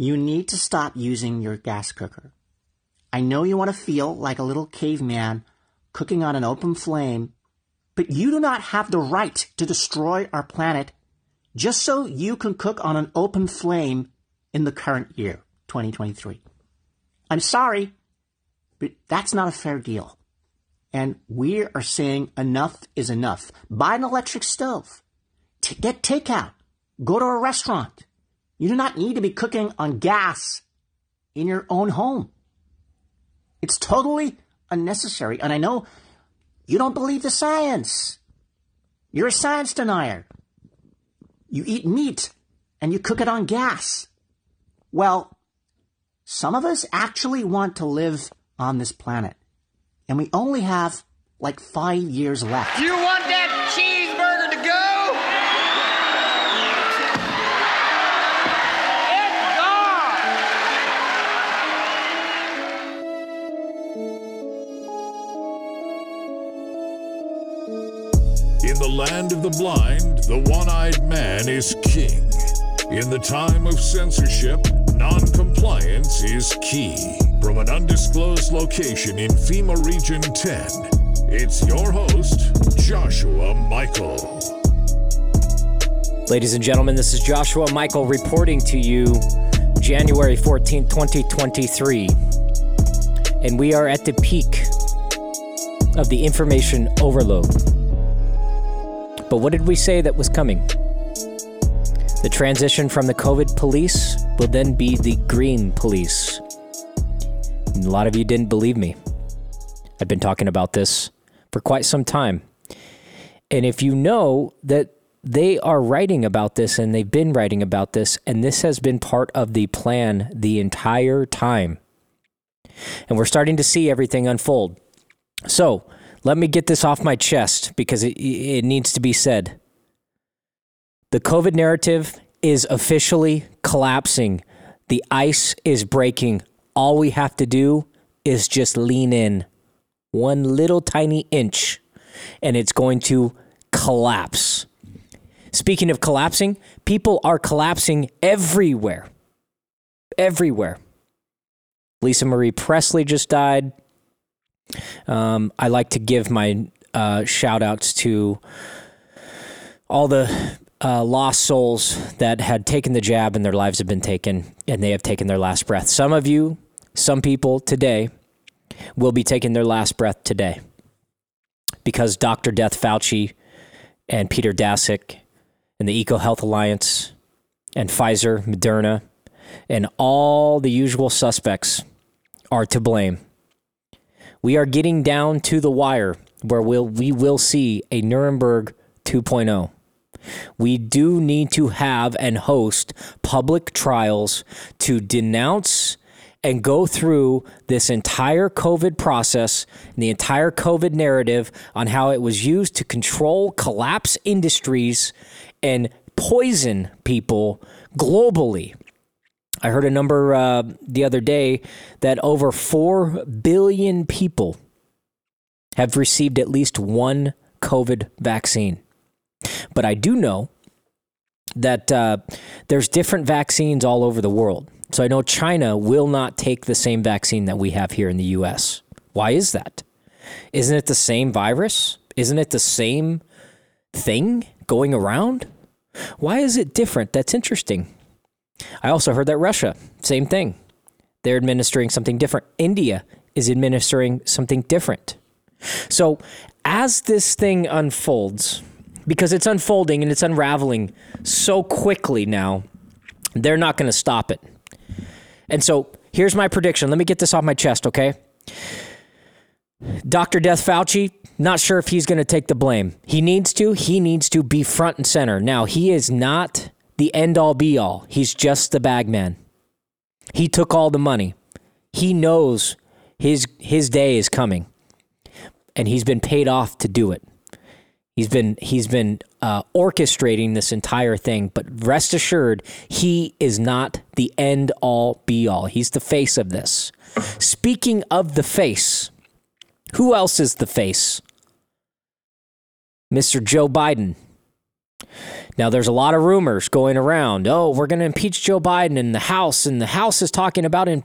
You need to stop using your gas cooker. I know you want to feel like a little caveman cooking on an open flame, but you do not have the right to destroy our planet just so you can cook on an open flame in the current year, 2023. I'm sorry, but that's not a fair deal. And we are saying enough is enough. Buy an electric stove. T- get takeout. Go to a restaurant. You do not need to be cooking on gas in your own home. It's totally unnecessary. And I know you don't believe the science. You're a science denier. You eat meat and you cook it on gas. Well, some of us actually want to live on this planet. And we only have like five years left. You want land of the blind, the one eyed man is king. In the time of censorship, non compliance is key. From an undisclosed location in FEMA Region 10, it's your host, Joshua Michael. Ladies and gentlemen, this is Joshua Michael reporting to you January 14, 2023. And we are at the peak of the information overload. But what did we say that was coming? The transition from the COVID police will then be the green police. And a lot of you didn't believe me. I've been talking about this for quite some time. And if you know that they are writing about this and they've been writing about this, and this has been part of the plan the entire time. And we're starting to see everything unfold. So let me get this off my chest because it, it needs to be said. The COVID narrative is officially collapsing. The ice is breaking. All we have to do is just lean in one little tiny inch, and it's going to collapse. Speaking of collapsing, people are collapsing everywhere. Everywhere. Lisa Marie Presley just died. Um, I like to give my uh, shout outs to all the uh, lost souls that had taken the jab and their lives have been taken and they have taken their last breath. Some of you, some people today will be taking their last breath today because Dr. Death Fauci and Peter Daszak and the Eco Health Alliance and Pfizer, Moderna, and all the usual suspects are to blame. We are getting down to the wire where we'll, we will see a Nuremberg 2.0. We do need to have and host public trials to denounce and go through this entire COVID process and the entire COVID narrative on how it was used to control, collapse industries, and poison people globally. I heard a number uh, the other day that over 4 billion people have received at least one COVID vaccine. But I do know that uh, there's different vaccines all over the world. So I know China will not take the same vaccine that we have here in the US. Why is that? Isn't it the same virus? Isn't it the same thing going around? Why is it different? That's interesting. I also heard that Russia, same thing. They're administering something different. India is administering something different. So as this thing unfolds, because it's unfolding and it's unraveling so quickly now, they're not going to stop it. And so here's my prediction. Let me get this off my chest, okay? Dr. Death Fauci, not sure if he's going to take the blame. He needs to. He needs to be front and center. Now, he is not the end all be all. He's just the bag man. He took all the money. He knows his his day is coming. And he's been paid off to do it. He's been he's been uh, orchestrating this entire thing, but rest assured, he is not the end all be all. He's the face of this. Speaking of the face, who else is the face? Mr. Joe Biden. Now, there's a lot of rumors going around. Oh, we're going to impeach Joe Biden in the House, and the House is talking about in,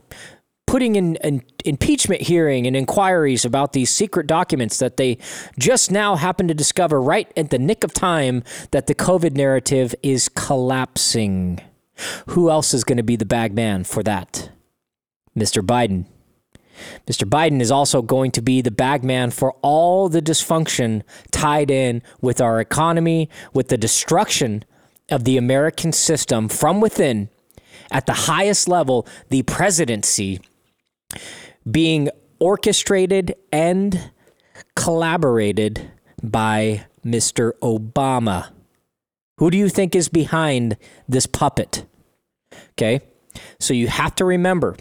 putting in an impeachment hearing and inquiries about these secret documents that they just now happen to discover right at the nick of time that the COVID narrative is collapsing. Who else is going to be the bag man for that? Mr. Biden. Mr. Biden is also going to be the bagman for all the dysfunction tied in with our economy, with the destruction of the American system from within at the highest level, the presidency being orchestrated and collaborated by Mr. Obama. Who do you think is behind this puppet? Okay, so you have to remember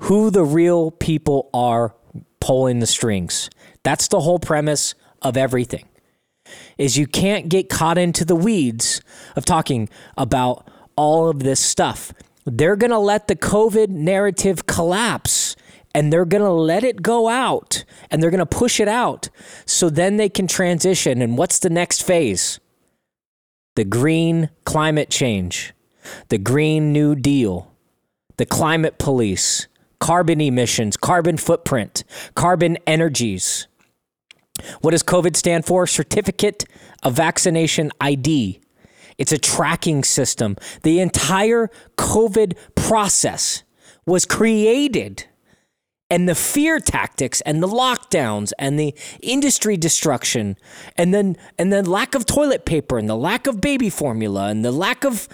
who the real people are pulling the strings. That's the whole premise of everything. Is you can't get caught into the weeds of talking about all of this stuff. They're going to let the COVID narrative collapse and they're going to let it go out and they're going to push it out so then they can transition. And what's the next phase? The green climate change, the Green New Deal, the climate police, carbon emissions, carbon footprint, carbon energies. What does COVID stand for? Certificate of Vaccination ID. It's a tracking system. The entire COVID process was created and the fear tactics and the lockdowns and the industry destruction and then and then lack of toilet paper and the lack of baby formula and the lack of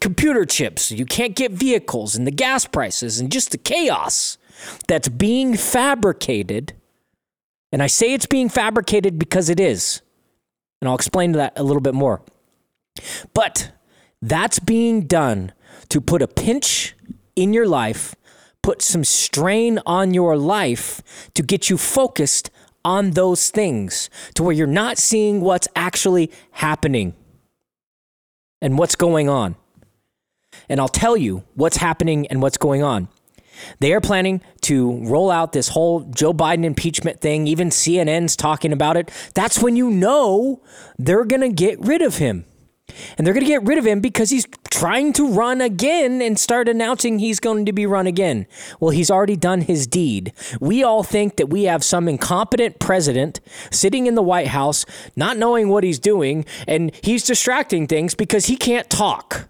computer chips, you can't get vehicles, and the gas prices, and just the chaos that's being fabricated. And I say it's being fabricated because it is. And I'll explain that a little bit more. But that's being done to put a pinch in your life, put some strain on your life to get you focused on those things to where you're not seeing what's actually happening and what's going on and I'll tell you what's happening and what's going on. They are planning to roll out this whole Joe Biden impeachment thing. Even CNN's talking about it. That's when you know they're going to get rid of him. And they're going to get rid of him because he's trying to run again and start announcing he's going to be run again. Well, he's already done his deed. We all think that we have some incompetent president sitting in the White House, not knowing what he's doing, and he's distracting things because he can't talk.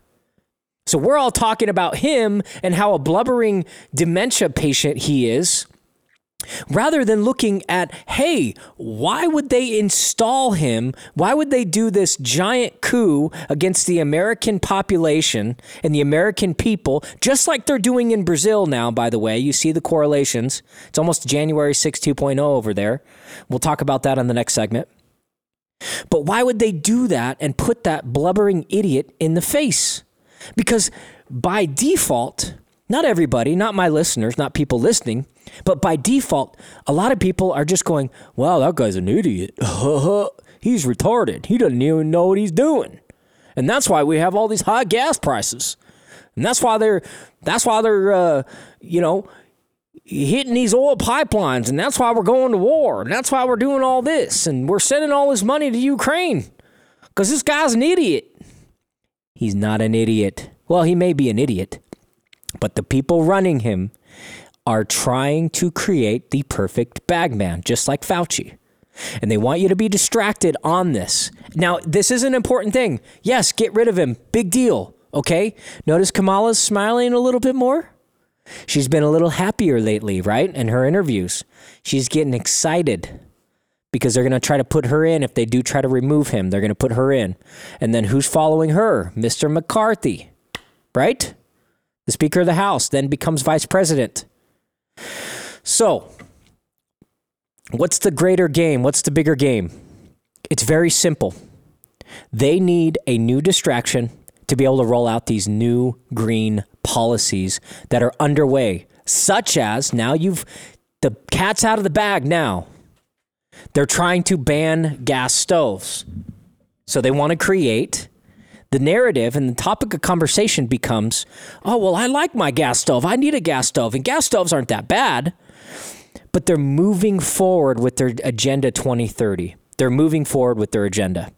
So we're all talking about him and how a blubbering dementia patient he is, rather than looking at, hey, why would they install him? Why would they do this giant coup against the American population and the American people, just like they're doing in Brazil now, by the way? You see the correlations. It's almost January 6 2.0 over there. We'll talk about that on the next segment. But why would they do that and put that blubbering idiot in the face? Because by default, not everybody, not my listeners, not people listening, but by default, a lot of people are just going, wow, that guy's an idiot. he's retarded. He doesn't even know what he's doing. And that's why we have all these high gas prices. And that's why they're that's why they're uh, you know hitting these oil pipelines and that's why we're going to war and that's why we're doing all this and we're sending all this money to Ukraine cuz this guy's an idiot. He's not an idiot. Well, he may be an idiot, but the people running him are trying to create the perfect bagman, just like Fauci. And they want you to be distracted on this. Now, this is an important thing. Yes, get rid of him. Big deal. Okay? Notice Kamala's smiling a little bit more? She's been a little happier lately, right? In her interviews. She's getting excited because they're going to try to put her in. If they do try to remove him, they're going to put her in. And then who's following her? Mr. McCarthy, right? The Speaker of the House then becomes Vice President. So, what's the greater game? What's the bigger game? It's very simple. They need a new distraction to be able to roll out these new green policies that are underway, such as now you've the cat's out of the bag now. They're trying to ban gas stoves. So they want to create the narrative and the topic of conversation becomes, oh, well, I like my gas stove. I need a gas stove. And gas stoves aren't that bad. But they're moving forward with their Agenda 2030. They're moving forward with their agenda.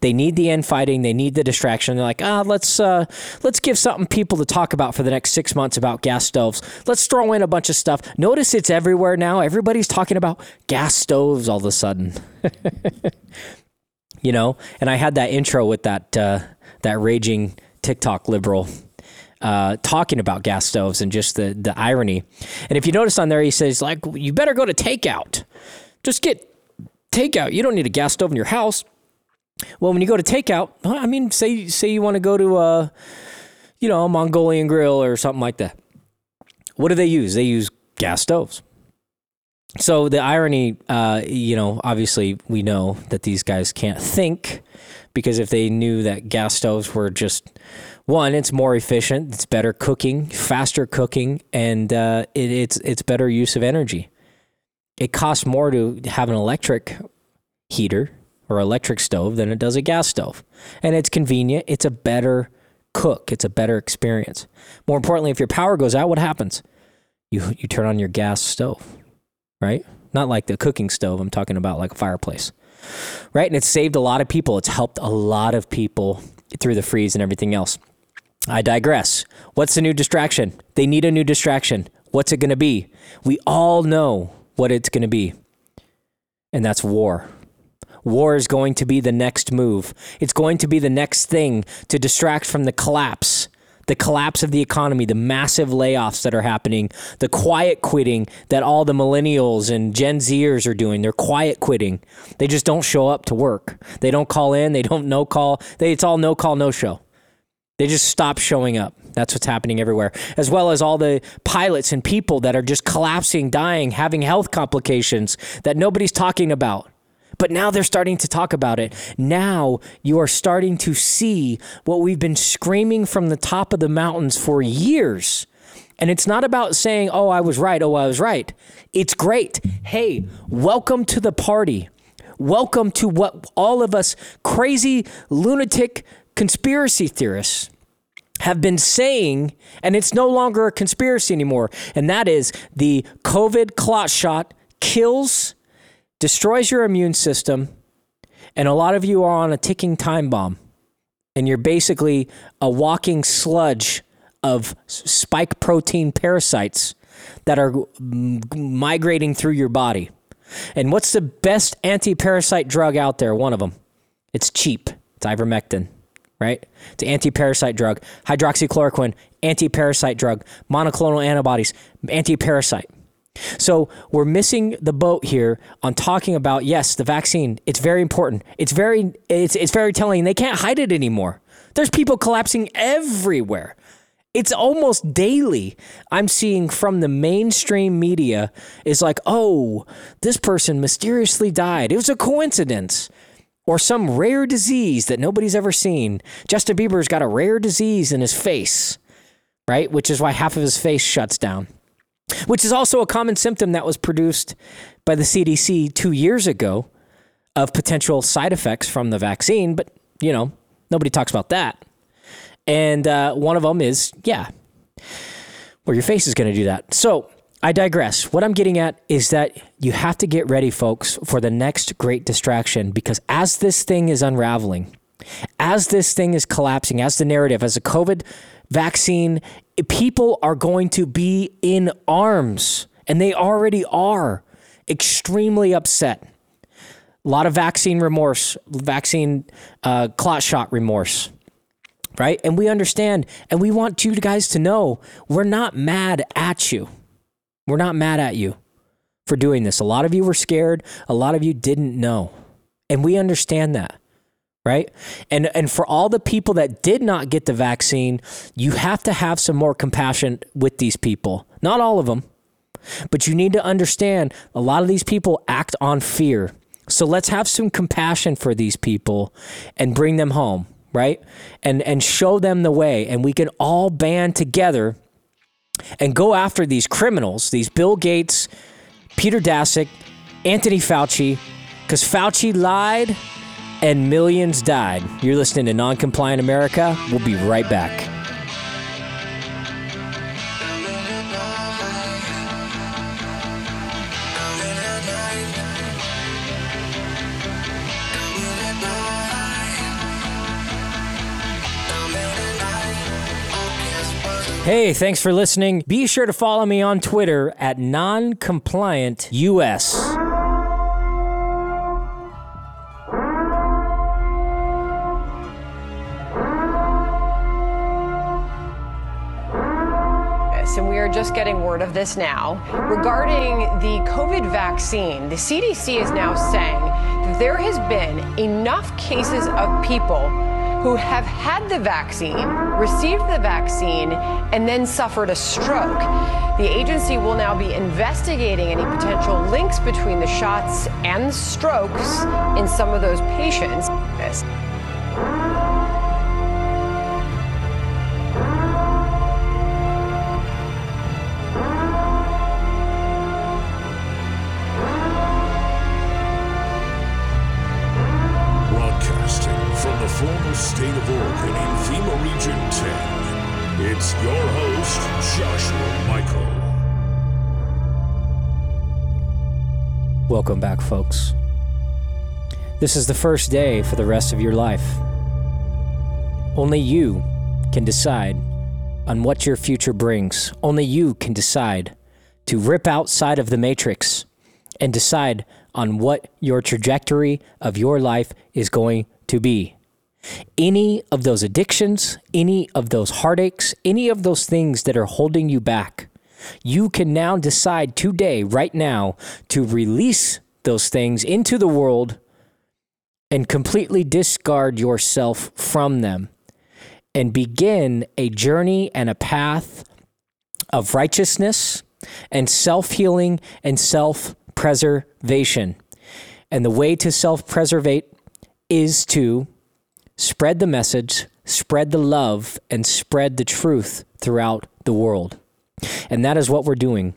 They need the infighting. They need the distraction. They're like, ah, let's uh, let's give something people to talk about for the next six months about gas stoves. Let's throw in a bunch of stuff. Notice it's everywhere now. Everybody's talking about gas stoves all of a sudden. you know, and I had that intro with that uh, that raging TikTok liberal uh, talking about gas stoves and just the the irony. And if you notice on there, he says like, you better go to takeout. Just get takeout. You don't need a gas stove in your house. Well, when you go to takeout, I mean, say say you want to go to a, you know, a Mongolian grill or something like that. What do they use? They use gas stoves. So the irony, uh, you know, obviously we know that these guys can't think because if they knew that gas stoves were just one, it's more efficient, it's better cooking, faster cooking, and uh, it, it's it's better use of energy. It costs more to have an electric heater or electric stove than it does a gas stove, and it's convenient. It's a better cook. It's a better experience. More importantly, if your power goes out, what happens? You you turn on your gas stove, right? Not like the cooking stove. I'm talking about like a fireplace, right? And it's saved a lot of people. It's helped a lot of people through the freeze and everything else. I digress. What's the new distraction? They need a new distraction. What's it going to be? We all know what it's going to be, and that's war. War is going to be the next move. It's going to be the next thing to distract from the collapse, the collapse of the economy, the massive layoffs that are happening, the quiet quitting that all the millennials and Gen Zers are doing. They're quiet quitting. They just don't show up to work. They don't call in. They don't no call. They, it's all no call, no show. They just stop showing up. That's what's happening everywhere. As well as all the pilots and people that are just collapsing, dying, having health complications that nobody's talking about. But now they're starting to talk about it. Now you are starting to see what we've been screaming from the top of the mountains for years. And it's not about saying, oh, I was right. Oh, I was right. It's great. Hey, welcome to the party. Welcome to what all of us crazy, lunatic conspiracy theorists have been saying, and it's no longer a conspiracy anymore. And that is the COVID clot shot kills destroys your immune system, and a lot of you are on a ticking time bomb. And you're basically a walking sludge of spike protein parasites that are mm, migrating through your body. And what's the best anti parasite drug out there? One of them. It's cheap. It's ivermectin, right? It's an anti parasite drug. Hydroxychloroquine, anti parasite drug. Monoclonal antibodies, anti parasite. So we're missing the boat here on talking about yes, the vaccine. It's very important. It's very it's it's very telling. They can't hide it anymore. There's people collapsing everywhere. It's almost daily. I'm seeing from the mainstream media is like, "Oh, this person mysteriously died. It was a coincidence." Or some rare disease that nobody's ever seen. Justin Bieber's got a rare disease in his face, right? Which is why half of his face shuts down which is also a common symptom that was produced by the CDC two years ago of potential side effects from the vaccine. But, you know, nobody talks about that. And uh, one of them is, yeah, where your face is going to do that. So I digress. What I'm getting at is that you have to get ready, folks, for the next great distraction because as this thing is unraveling, as this thing is collapsing, as the narrative, as the COVID vaccine, people are going to be in arms, and they already are extremely upset. A lot of vaccine remorse, vaccine uh, clot shot remorse, right? And we understand, and we want you guys to know we're not mad at you. We're not mad at you for doing this. A lot of you were scared, a lot of you didn't know. And we understand that right? And and for all the people that did not get the vaccine, you have to have some more compassion with these people. Not all of them, but you need to understand a lot of these people act on fear. So let's have some compassion for these people and bring them home, right? And and show them the way and we can all band together and go after these criminals, these Bill Gates, Peter Daszak, Anthony Fauci, cuz Fauci lied and millions died. You're listening to Noncompliant America. We'll be right back. Hey, thanks for listening. Be sure to follow me on Twitter at noncompliantus. Just getting word of this now. Regarding the COVID vaccine, the CDC is now saying that there has been enough cases of people who have had the vaccine, received the vaccine, and then suffered a stroke. The agency will now be investigating any potential links between the shots and strokes in some of those patients. Welcome back, folks. This is the first day for the rest of your life. Only you can decide on what your future brings. Only you can decide to rip outside of the matrix and decide on what your trajectory of your life is going to be. Any of those addictions, any of those heartaches, any of those things that are holding you back, you can now decide today, right now, to release those things into the world and completely discard yourself from them and begin a journey and a path of righteousness and self healing and self preservation. And the way to self preservate is to spread the message, spread the love, and spread the truth throughout the world. And that is what we're doing.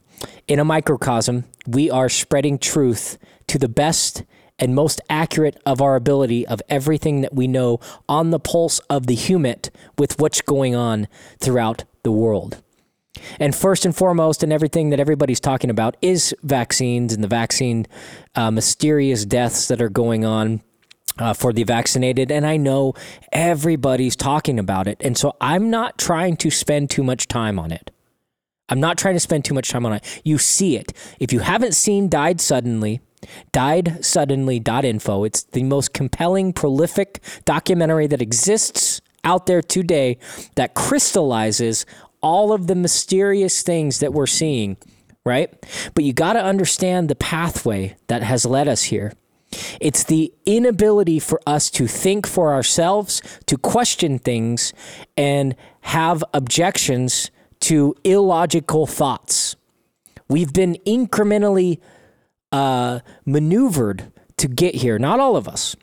In a microcosm, we are spreading truth to the best and most accurate of our ability of everything that we know on the pulse of the human with what's going on throughout the world. And first and foremost, and everything that everybody's talking about is vaccines and the vaccine uh, mysterious deaths that are going on uh, for the vaccinated. And I know everybody's talking about it. And so I'm not trying to spend too much time on it. I'm not trying to spend too much time on it. You see it. If you haven't seen Died Suddenly, diedsuddenly.info, it's the most compelling, prolific documentary that exists out there today that crystallizes all of the mysterious things that we're seeing, right? But you got to understand the pathway that has led us here. It's the inability for us to think for ourselves, to question things, and have objections to illogical thoughts. We've been incrementally uh, maneuvered to get here. Not all of us,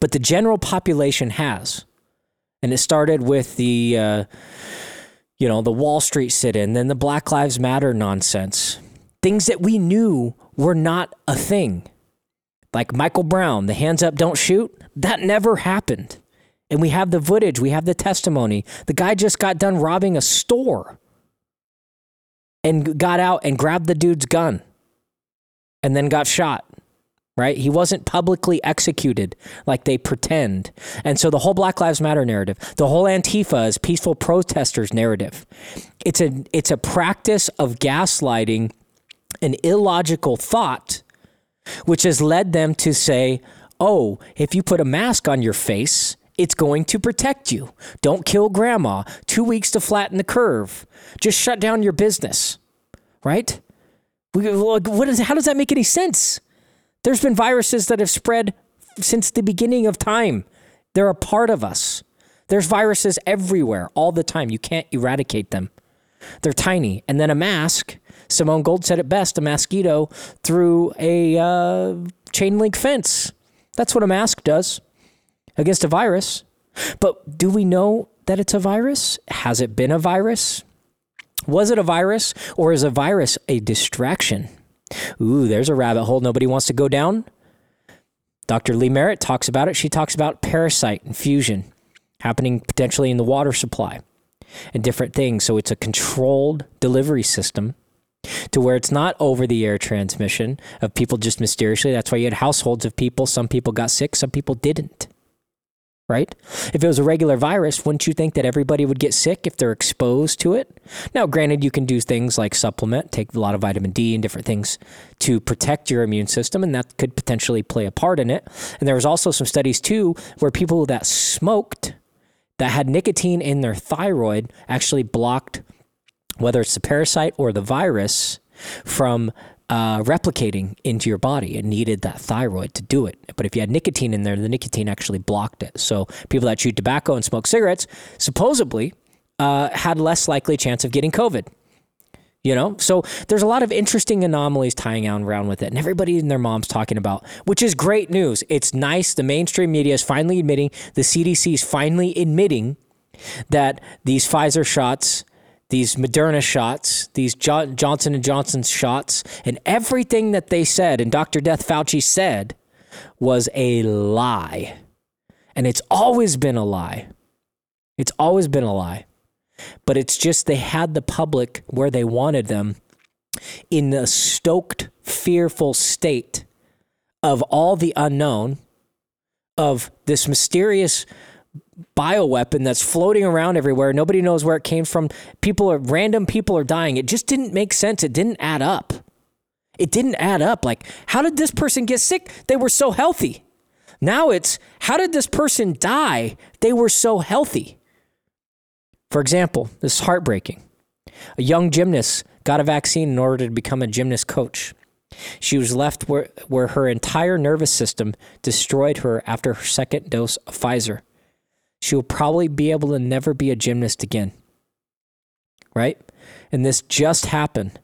but the general population has. And it started with the, uh, you know, the Wall Street sit in, then the Black Lives Matter nonsense. Things that we knew were not a thing. Like Michael Brown, the hands up, don't shoot, that never happened. And we have the footage, we have the testimony. The guy just got done robbing a store and got out and grabbed the dude's gun and then got shot. Right? He wasn't publicly executed like they pretend. And so the whole Black Lives Matter narrative, the whole Antifa is peaceful protesters narrative. It's a it's a practice of gaslighting an illogical thought which has led them to say, "Oh, if you put a mask on your face, it's going to protect you. Don't kill grandma. 2 weeks to flatten the curve. Just shut down your business." Right? What is, how does that make any sense? There's been viruses that have spread since the beginning of time. They're a part of us. There's viruses everywhere all the time. You can't eradicate them. They're tiny. And then a mask, Simone Gold said it best a mosquito through a uh, chain link fence. That's what a mask does against a virus. But do we know that it's a virus? Has it been a virus? Was it a virus or is a virus a distraction? Ooh, there's a rabbit hole nobody wants to go down. Dr. Lee Merritt talks about it. She talks about parasite infusion happening potentially in the water supply and different things. So it's a controlled delivery system to where it's not over the air transmission of people just mysteriously. That's why you had households of people. Some people got sick, some people didn't. Right? If it was a regular virus, wouldn't you think that everybody would get sick if they're exposed to it? Now, granted, you can do things like supplement, take a lot of vitamin D and different things to protect your immune system, and that could potentially play a part in it. And there was also some studies too where people that smoked that had nicotine in their thyroid actually blocked whether it's the parasite or the virus from uh, replicating into your body. It needed that thyroid to do it. But if you had nicotine in there, the nicotine actually blocked it. So people that chew tobacco and smoke cigarettes supposedly uh, had less likely chance of getting COVID. You know, so there's a lot of interesting anomalies tying around with it, and everybody and their mom's talking about, which is great news. It's nice. The mainstream media is finally admitting, the CDC is finally admitting that these Pfizer shots these Moderna shots, these jo- Johnson and Johnson shots, and everything that they said and Dr. Death Fauci said was a lie. And it's always been a lie. It's always been a lie. But it's just they had the public where they wanted them in a stoked, fearful state of all the unknown, of this mysterious bioweapon that's floating around everywhere. Nobody knows where it came from. People are random people are dying. It just didn't make sense. It didn't add up. It didn't add up. Like, how did this person get sick? They were so healthy. Now it's how did this person die? They were so healthy. For example, this is heartbreaking. A young gymnast got a vaccine in order to become a gymnast coach. She was left where, where her entire nervous system destroyed her after her second dose of Pfizer she will probably be able to never be a gymnast again. Right? And this just happened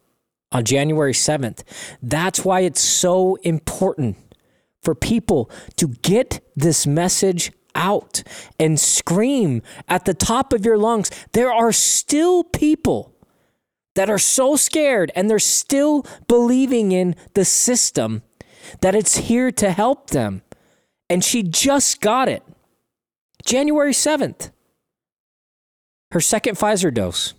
on January 7th. That's why it's so important for people to get this message out and scream at the top of your lungs. There are still people that are so scared and they're still believing in the system that it's here to help them. And she just got it. January 7th, her second Pfizer dose.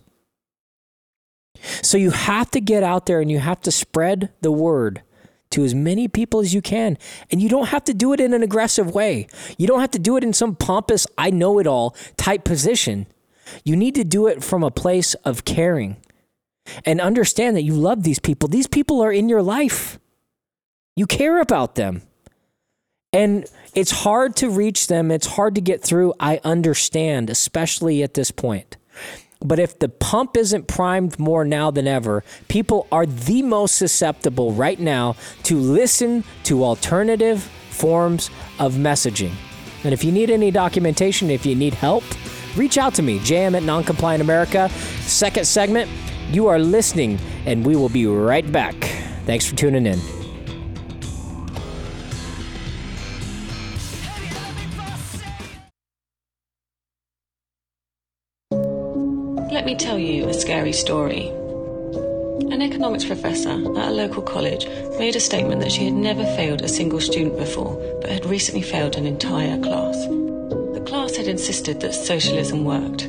So you have to get out there and you have to spread the word to as many people as you can. And you don't have to do it in an aggressive way. You don't have to do it in some pompous, I know it all type position. You need to do it from a place of caring and understand that you love these people. These people are in your life, you care about them. And it's hard to reach them, it's hard to get through. I understand, especially at this point. But if the pump isn't primed more now than ever, people are the most susceptible right now to listen to alternative forms of messaging. And if you need any documentation, if you need help, reach out to me, JM at Noncompliant America. Second segment, you are listening, and we will be right back. Thanks for tuning in. Let me tell you a scary story. An economics professor at a local college made a statement that she had never failed a single student before, but had recently failed an entire class. The class had insisted that socialism worked,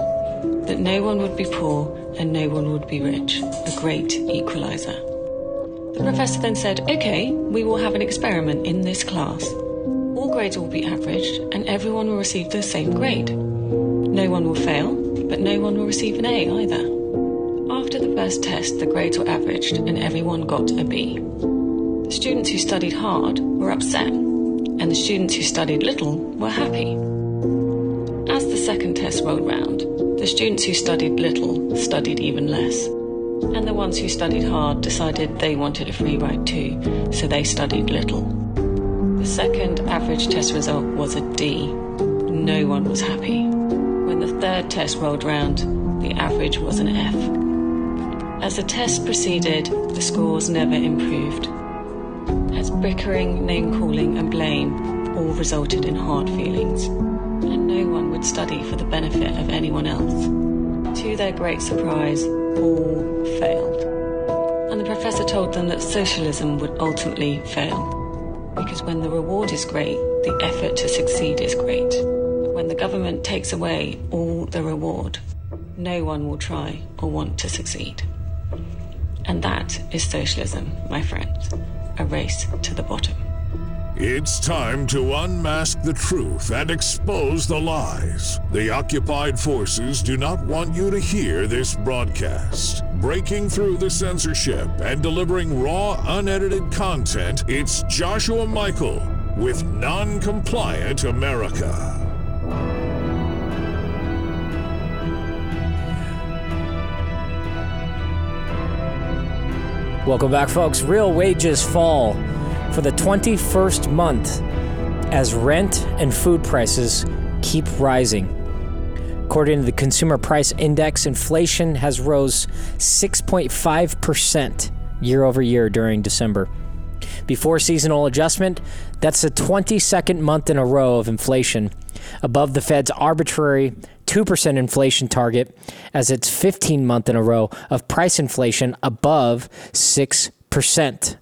that no one would be poor and no one would be rich, a great equalizer. The professor then said, Okay, we will have an experiment in this class. All grades will be averaged and everyone will receive the same grade. No one will fail, but no one will receive an A either. After the first test, the grades were averaged and everyone got a B. The students who studied hard were upset, and the students who studied little were happy. As the second test rolled round, the students who studied little studied even less, and the ones who studied hard decided they wanted a free ride too, so they studied little. The second average test result was a D. No one was happy. Third test rolled round, the average was an F. As the test proceeded, the scores never improved. As bickering, name calling, and blame all resulted in hard feelings, and no one would study for the benefit of anyone else. To their great surprise, all failed. And the professor told them that socialism would ultimately fail. Because when the reward is great, the effort to succeed is great when the government takes away all the reward, no one will try or want to succeed. And that is socialism, my friends, a race to the bottom. It's time to unmask the truth and expose the lies. The occupied forces do not want you to hear this broadcast. Breaking through the censorship and delivering raw, unedited content, it's Joshua Michael with Non Compliant America. Welcome back, folks. Real wages fall for the 21st month as rent and food prices keep rising. According to the Consumer Price Index, inflation has rose 6.5% year over year during December. Before seasonal adjustment, that's the 22nd month in a row of inflation, above the Fed's arbitrary 2% inflation target, as its 15 month in a row of price inflation above 6%.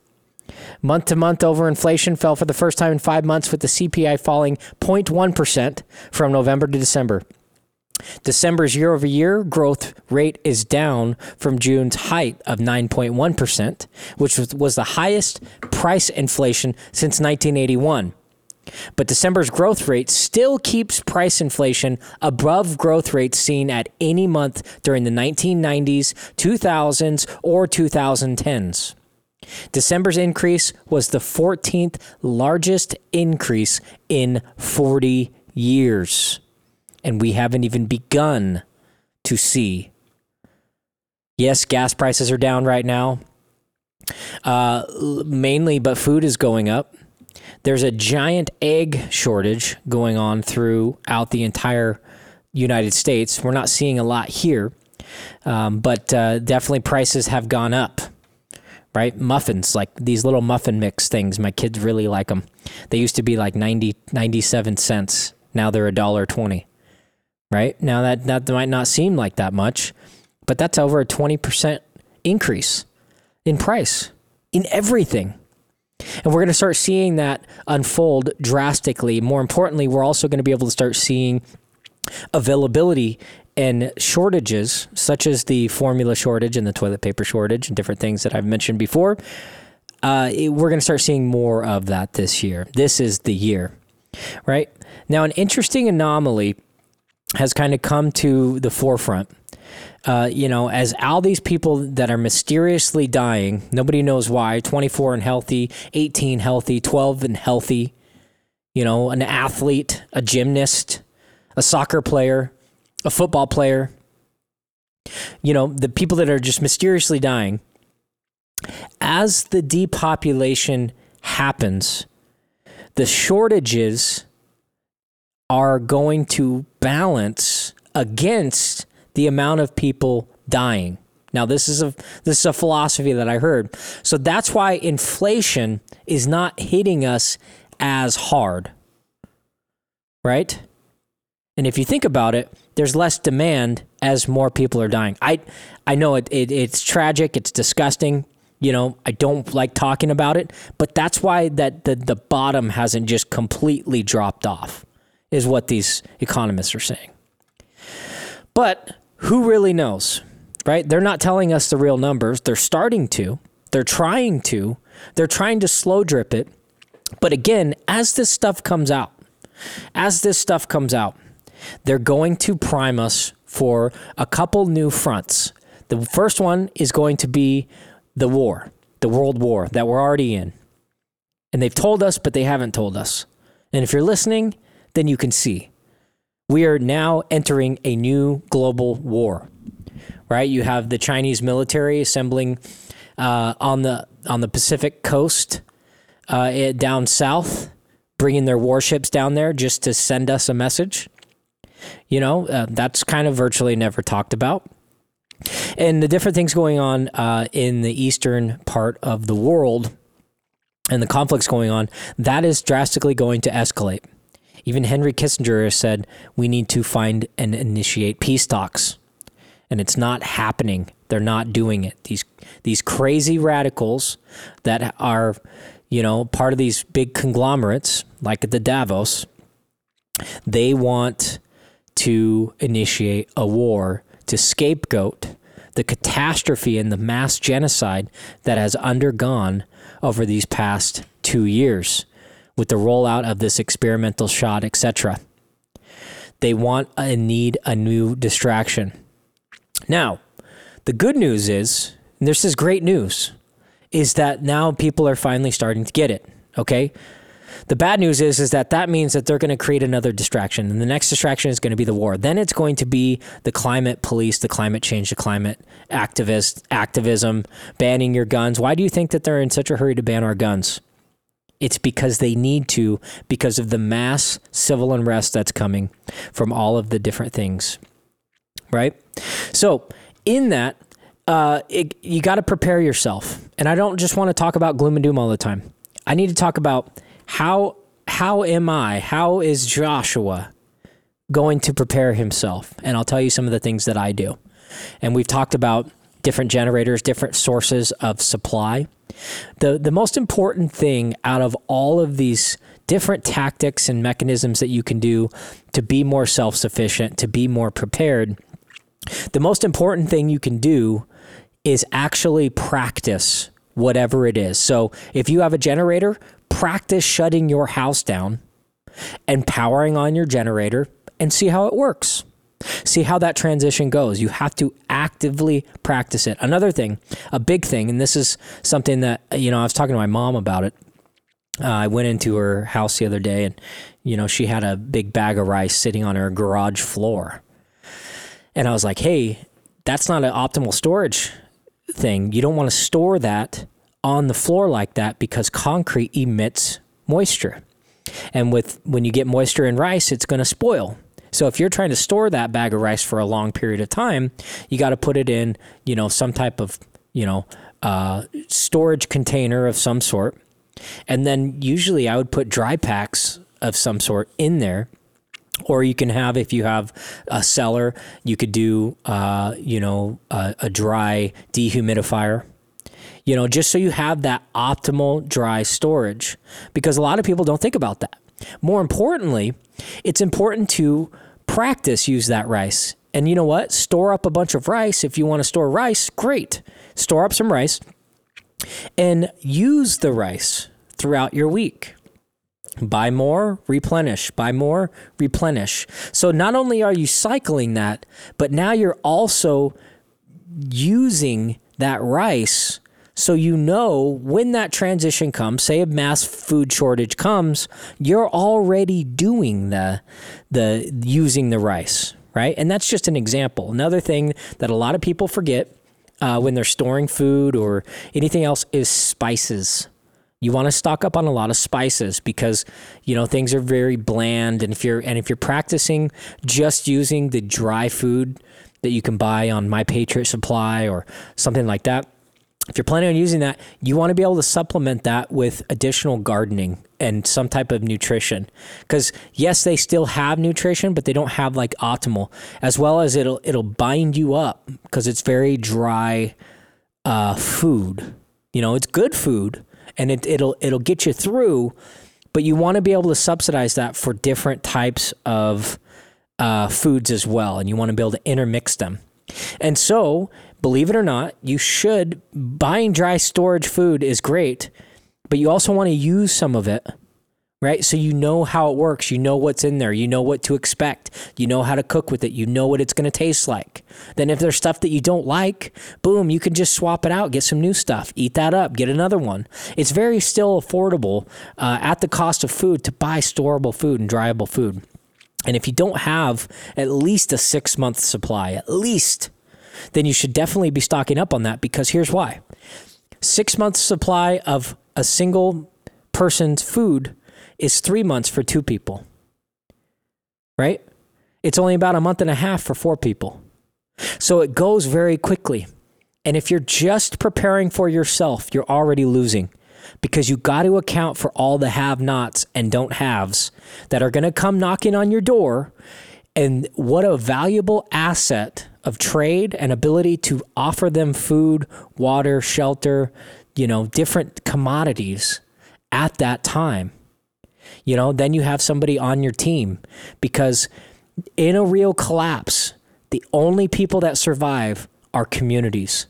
Month to month over inflation fell for the first time in five months, with the CPI falling 0.1% from November to December. December's year over year growth rate is down from June's height of 9.1%, which was the highest price inflation since 1981. But December's growth rate still keeps price inflation above growth rates seen at any month during the 1990s, 2000s, or 2010s. December's increase was the 14th largest increase in 40 years. And we haven't even begun to see. Yes, gas prices are down right now, uh, mainly, but food is going up. There's a giant egg shortage going on throughout the entire United States. We're not seeing a lot here, um, but uh, definitely prices have gone up. Right? Muffins, like these little muffin mix things, my kids really like them. They used to be like 90, 97 cents. Now they're a dollar twenty. Right? Now that, that might not seem like that much, but that's over a 20% increase in price in everything. And we're going to start seeing that unfold drastically. More importantly, we're also going to be able to start seeing availability and shortages, such as the formula shortage and the toilet paper shortage and different things that I've mentioned before. Uh, it, we're going to start seeing more of that this year. This is the year, right? Now, an interesting anomaly has kind of come to the forefront uh, you know, as all these people that are mysteriously dying, nobody knows why 24 and healthy, 18 healthy, 12 and healthy, you know, an athlete, a gymnast, a soccer player, a football player, you know, the people that are just mysteriously dying. As the depopulation happens, the shortages are going to balance against the amount of people dying. Now this is a this is a philosophy that I heard. So that's why inflation is not hitting us as hard. Right? And if you think about it, there's less demand as more people are dying. I I know it, it it's tragic, it's disgusting. You know, I don't like talking about it, but that's why that the, the bottom hasn't just completely dropped off, is what these economists are saying. But who really knows, right? They're not telling us the real numbers. They're starting to, they're trying to, they're trying to slow drip it. But again, as this stuff comes out, as this stuff comes out, they're going to prime us for a couple new fronts. The first one is going to be the war, the world war that we're already in. And they've told us, but they haven't told us. And if you're listening, then you can see we are now entering a new global war. Right? You have the Chinese military assembling uh, on the on the Pacific coast uh, down south, bringing their warships down there just to send us a message. You know, uh, that's kind of virtually never talked about. And the different things going on uh, in the eastern part of the world and the conflicts going on, that is drastically going to escalate. Even Henry Kissinger said we need to find and initiate peace talks. And it's not happening. They're not doing it. These these crazy radicals that are, you know, part of these big conglomerates like at the Davos, they want to initiate a war to scapegoat the catastrophe and the mass genocide that has undergone over these past two years with the rollout of this experimental shot, etc. They want and need a new distraction. Now, the good news is, and this is great news, is that now people are finally starting to get it. Okay. The bad news is, is that that means that they're going to create another distraction, and the next distraction is going to be the war. Then it's going to be the climate police, the climate change, the climate activist activism, banning your guns. Why do you think that they're in such a hurry to ban our guns? It's because they need to, because of the mass civil unrest that's coming from all of the different things, right? So, in that, uh, it, you got to prepare yourself. And I don't just want to talk about gloom and doom all the time. I need to talk about how how am I? How is Joshua going to prepare himself? And I'll tell you some of the things that I do. And we've talked about different generators, different sources of supply. The the most important thing out of all of these different tactics and mechanisms that you can do to be more self-sufficient, to be more prepared, the most important thing you can do is actually practice whatever it is. So if you have a generator, practice shutting your house down and powering on your generator and see how it works. See how that transition goes. You have to actively practice it. Another thing, a big thing, and this is something that, you know, I was talking to my mom about it. Uh, I went into her house the other day and, you know, she had a big bag of rice sitting on her garage floor. And I was like, hey, that's not an optimal storage thing. You don't want to store that on the floor like that because concrete emits moisture. And with when you get moisture in rice, it's going to spoil. So if you're trying to store that bag of rice for a long period of time, you got to put it in, you know, some type of, you know, uh, storage container of some sort. And then usually I would put dry packs of some sort in there. Or you can have, if you have a cellar, you could do, uh, you know, a, a dry dehumidifier you know, just so you have that optimal dry storage because a lot of people don't think about that. More importantly, it's important to practice use that rice. And you know what? Store up a bunch of rice. If you want to store rice, great. Store up some rice and use the rice throughout your week. Buy more, replenish, buy more, replenish. So not only are you cycling that, but now you're also using that rice so you know when that transition comes, say a mass food shortage comes, you're already doing the the using the rice, right? And that's just an example. Another thing that a lot of people forget uh, when they're storing food or anything else is spices. You want to stock up on a lot of spices because you know things are very bland, and if you're and if you're practicing just using the dry food that you can buy on My Patriot Supply or something like that, if you're planning on using that, you want to be able to supplement that with additional gardening and some type of nutrition. Because yes, they still have nutrition, but they don't have like optimal. As well as it'll it'll bind you up because it's very dry uh, food. You know, it's good food and it, it'll it'll get you through, but you want to be able to subsidize that for different types of uh, foods as well, and you want to be able to intermix them. And so believe it or not, you should buying dry storage food is great, but you also want to use some of it, right? So you know how it works, you know what's in there, you know what to expect, you know how to cook with it, you know what it's going to taste like. Then if there's stuff that you don't like, boom, you can just swap it out, get some new stuff, eat that up, get another one. It's very still affordable uh, at the cost of food to buy storable food and dryable food. And if you don't have at least a six month supply, at least then you should definitely be stocking up on that because here's why six months supply of a single person's food is three months for two people, right? It's only about a month and a half for four people. So it goes very quickly. And if you're just preparing for yourself, you're already losing because you got to account for all the have nots and don't haves that are going to come knocking on your door. And what a valuable asset of trade and ability to offer them food, water, shelter, you know, different commodities at that time. You know, then you have somebody on your team because in a real collapse, the only people that survive are communities.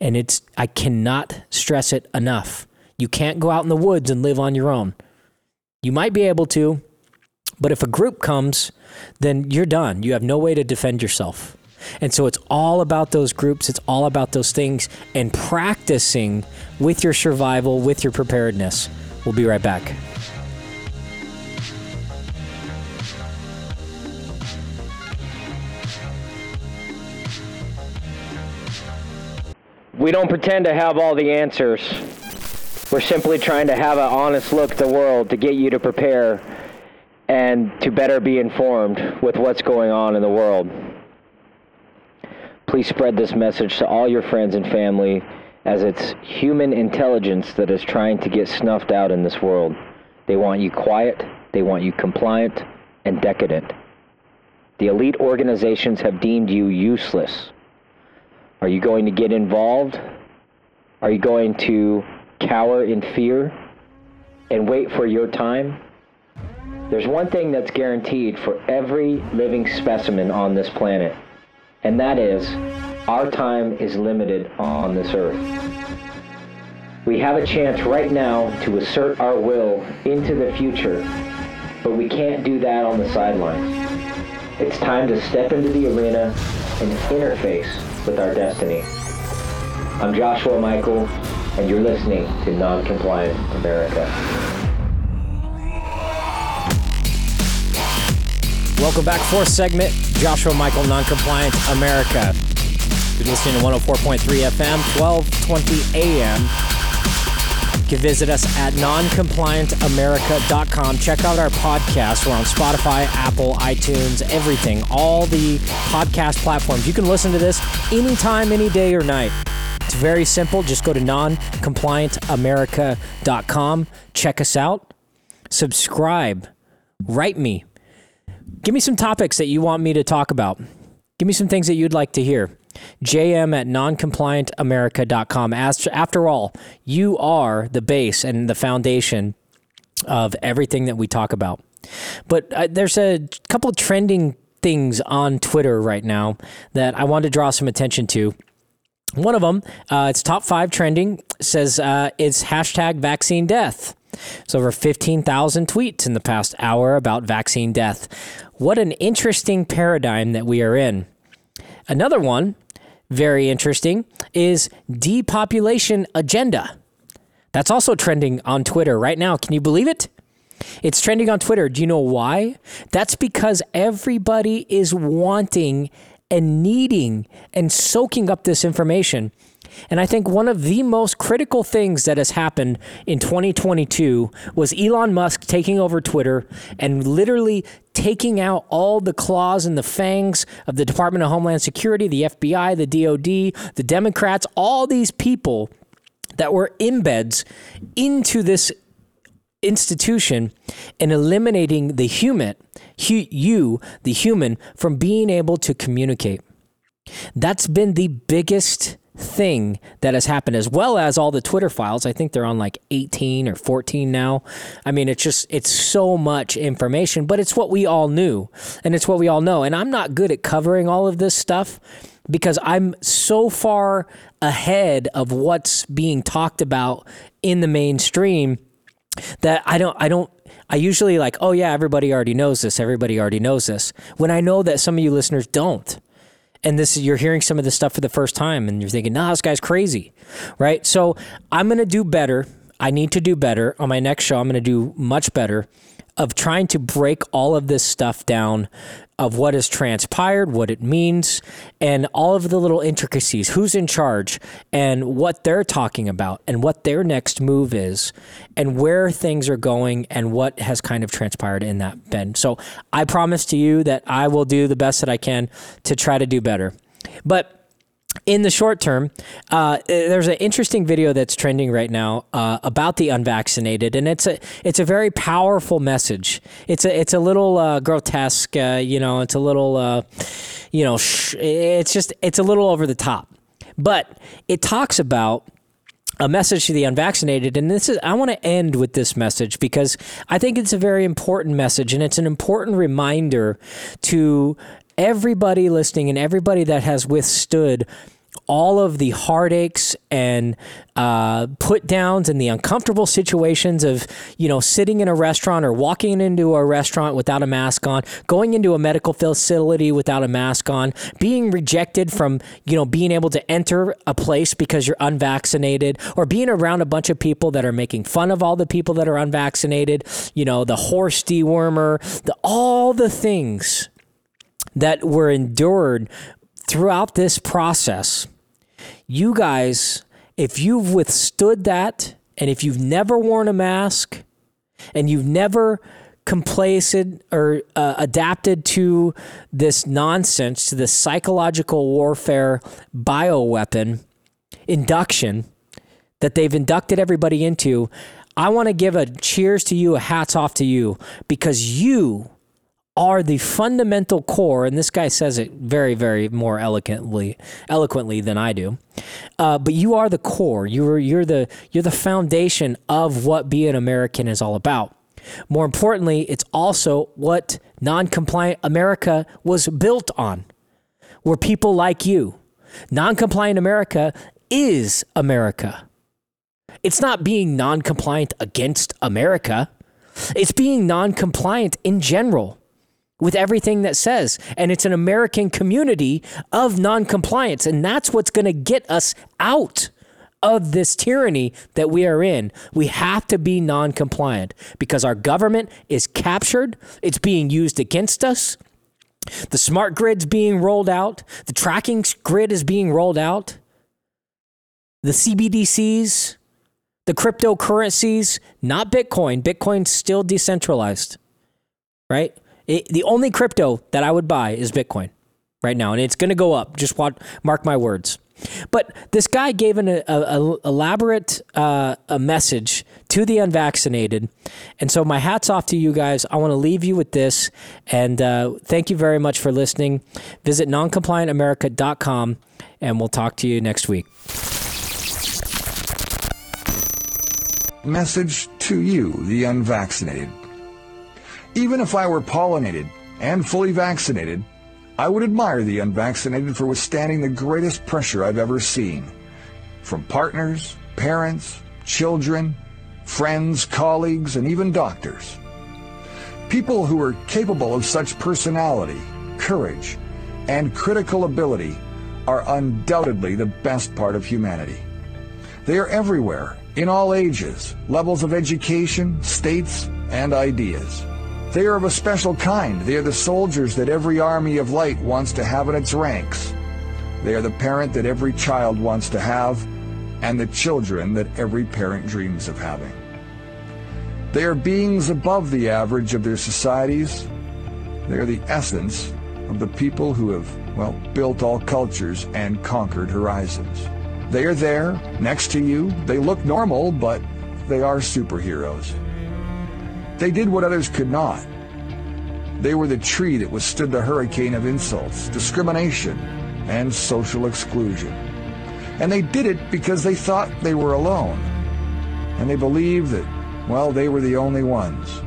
And it's, I cannot stress it enough. You can't go out in the woods and live on your own. You might be able to, but if a group comes, then you're done. You have no way to defend yourself. And so it's all about those groups, it's all about those things and practicing with your survival, with your preparedness. We'll be right back. We don't pretend to have all the answers. We're simply trying to have an honest look at the world to get you to prepare and to better be informed with what's going on in the world. Please spread this message to all your friends and family as it's human intelligence that is trying to get snuffed out in this world. They want you quiet, they want you compliant and decadent. The elite organizations have deemed you useless. Are you going to get involved? Are you going to cower in fear and wait for your time? There's one thing that's guaranteed for every living specimen on this planet, and that is our time is limited on this earth. We have a chance right now to assert our will into the future, but we can't do that on the sidelines. It's time to step into the arena and interface with our destiny. I'm Joshua Michael, and you're listening to Non-Compliant America. Welcome back, fourth segment. Joshua Michael, Noncompliant America. You're listening to 104.3 FM, 1220 AM. You can visit us at noncompliantamerica.com. Check out our podcast. We're on Spotify, Apple, iTunes, everything, all the podcast platforms. You can listen to this anytime, any day or night. It's very simple. Just go to noncompliantamerica.com. Check us out. Subscribe. Write me. Give me some topics that you want me to talk about. Give me some things that you'd like to hear. JM at noncompliantamerica.com. As, after all, you are the base and the foundation of everything that we talk about. But uh, there's a couple trending things on Twitter right now that I want to draw some attention to. One of them, uh, it's top five trending, says uh, it's hashtag vaccine death. It's over 15,000 tweets in the past hour about vaccine death. What an interesting paradigm that we are in. Another one, very interesting, is depopulation agenda. That's also trending on Twitter right now. Can you believe it? It's trending on Twitter. Do you know why? That's because everybody is wanting and needing and soaking up this information. And I think one of the most critical things that has happened in 2022 was Elon Musk taking over Twitter and literally taking out all the claws and the fangs of the Department of Homeland Security, the FBI, the DOD, the Democrats, all these people that were embeds into this institution and eliminating the human, you, the human, from being able to communicate. That's been the biggest thing that has happened as well as all the twitter files i think they're on like 18 or 14 now i mean it's just it's so much information but it's what we all knew and it's what we all know and i'm not good at covering all of this stuff because i'm so far ahead of what's being talked about in the mainstream that i don't i don't I usually like, oh yeah, everybody already knows this. Everybody already knows this. When I know that some of you listeners don't and this you're hearing some of this stuff for the first time and you're thinking, nah, this guy's crazy. Right? So I'm gonna do better. I need to do better. On my next show, I'm gonna do much better of trying to break all of this stuff down of what has transpired, what it means, and all of the little intricacies, who's in charge, and what they're talking about, and what their next move is, and where things are going, and what has kind of transpired in that bend. So I promise to you that I will do the best that I can to try to do better. But in the short term, uh, there's an interesting video that's trending right now uh, about the unvaccinated, and it's a it's a very powerful message. It's a it's a little uh, grotesque, uh, you know. It's a little, uh, you know, sh- it's just it's a little over the top, but it talks about a message to the unvaccinated and this is I want to end with this message because I think it's a very important message and it's an important reminder to everybody listening and everybody that has withstood all of the heartaches and uh, put downs and the uncomfortable situations of you know sitting in a restaurant or walking into a restaurant without a mask on going into a medical facility without a mask on being rejected from you know being able to enter a place because you're unvaccinated or being around a bunch of people that are making fun of all the people that are unvaccinated you know the horse dewormer the, all the things that were endured throughout this process, you guys, if you've withstood that and if you've never worn a mask and you've never complacent or uh, adapted to this nonsense, to this psychological warfare bioweapon induction that they've inducted everybody into, I want to give a cheers to you, a hats off to you, because you are the fundamental core, and this guy says it very, very more eloquently, eloquently than I do. Uh, but you are the core. You're you're the you're the foundation of what being American is all about. More importantly, it's also what non-compliant America was built on. Were people like you. Non-compliant America is America. It's not being non-compliant against America. It's being non-compliant in general with everything that says. And it's an American community of noncompliance. And that's what's going to get us out of this tyranny that we are in. We have to be non-compliant because our government is captured, it's being used against us. The smart grid's being rolled out, the tracking grid is being rolled out. The CBDCs, the cryptocurrencies, not Bitcoin. Bitcoin's still decentralized, right? It, the only crypto that I would buy is Bitcoin right now, and it's going to go up. Just watch, mark my words. But this guy gave an a, a, elaborate uh, a message to the unvaccinated, and so my hats off to you guys. I want to leave you with this, and uh, thank you very much for listening. Visit noncompliantamerica.com, and we'll talk to you next week. Message to you, the unvaccinated. Even if I were pollinated and fully vaccinated, I would admire the unvaccinated for withstanding the greatest pressure I've ever seen. From partners, parents, children, friends, colleagues, and even doctors. People who are capable of such personality, courage, and critical ability are undoubtedly the best part of humanity. They are everywhere, in all ages, levels of education, states, and ideas. They are of a special kind. They are the soldiers that every army of light wants to have in its ranks. They are the parent that every child wants to have, and the children that every parent dreams of having. They are beings above the average of their societies. They are the essence of the people who have, well, built all cultures and conquered horizons. They are there, next to you. They look normal, but they are superheroes. They did what others could not. They were the tree that withstood the hurricane of insults, discrimination, and social exclusion. And they did it because they thought they were alone. And they believed that, well, they were the only ones.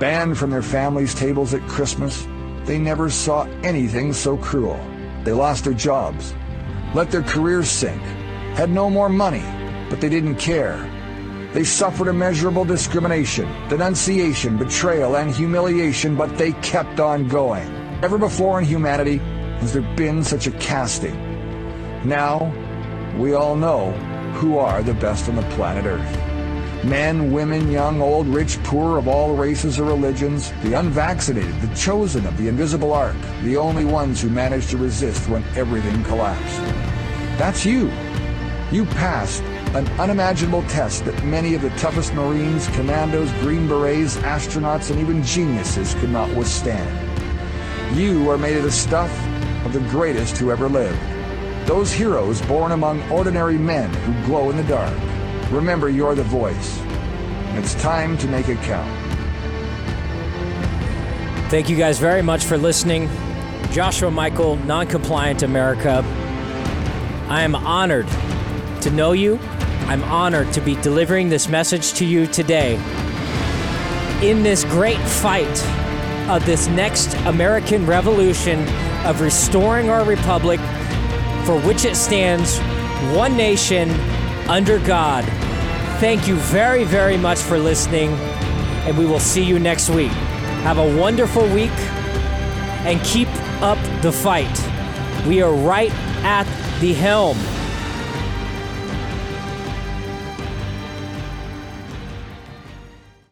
Banned from their families' tables at Christmas, they never saw anything so cruel. They lost their jobs, let their careers sink, had no more money, but they didn't care they suffered immeasurable discrimination, denunciation, betrayal, and humiliation, but they kept on going. Never before in humanity has there been such a casting. Now, we all know who are the best on the planet Earth. Men, women, young, old, rich, poor, of all races or religions, the unvaccinated, the chosen of the invisible ark, the only ones who managed to resist when everything collapsed. That's you. You passed an unimaginable test that many of the toughest Marines, commandos, Green Berets, astronauts, and even geniuses could not withstand. You are made of the stuff of the greatest who ever lived. Those heroes born among ordinary men who glow in the dark. Remember, you're the voice. It's time to make it count. Thank you guys very much for listening. Joshua Michael, Noncompliant America. I am honored to know you I'm honored to be delivering this message to you today. In this great fight of this next American revolution of restoring our republic, for which it stands, one nation, under God. Thank you very, very much for listening, and we will see you next week. Have a wonderful week and keep up the fight. We are right at the helm.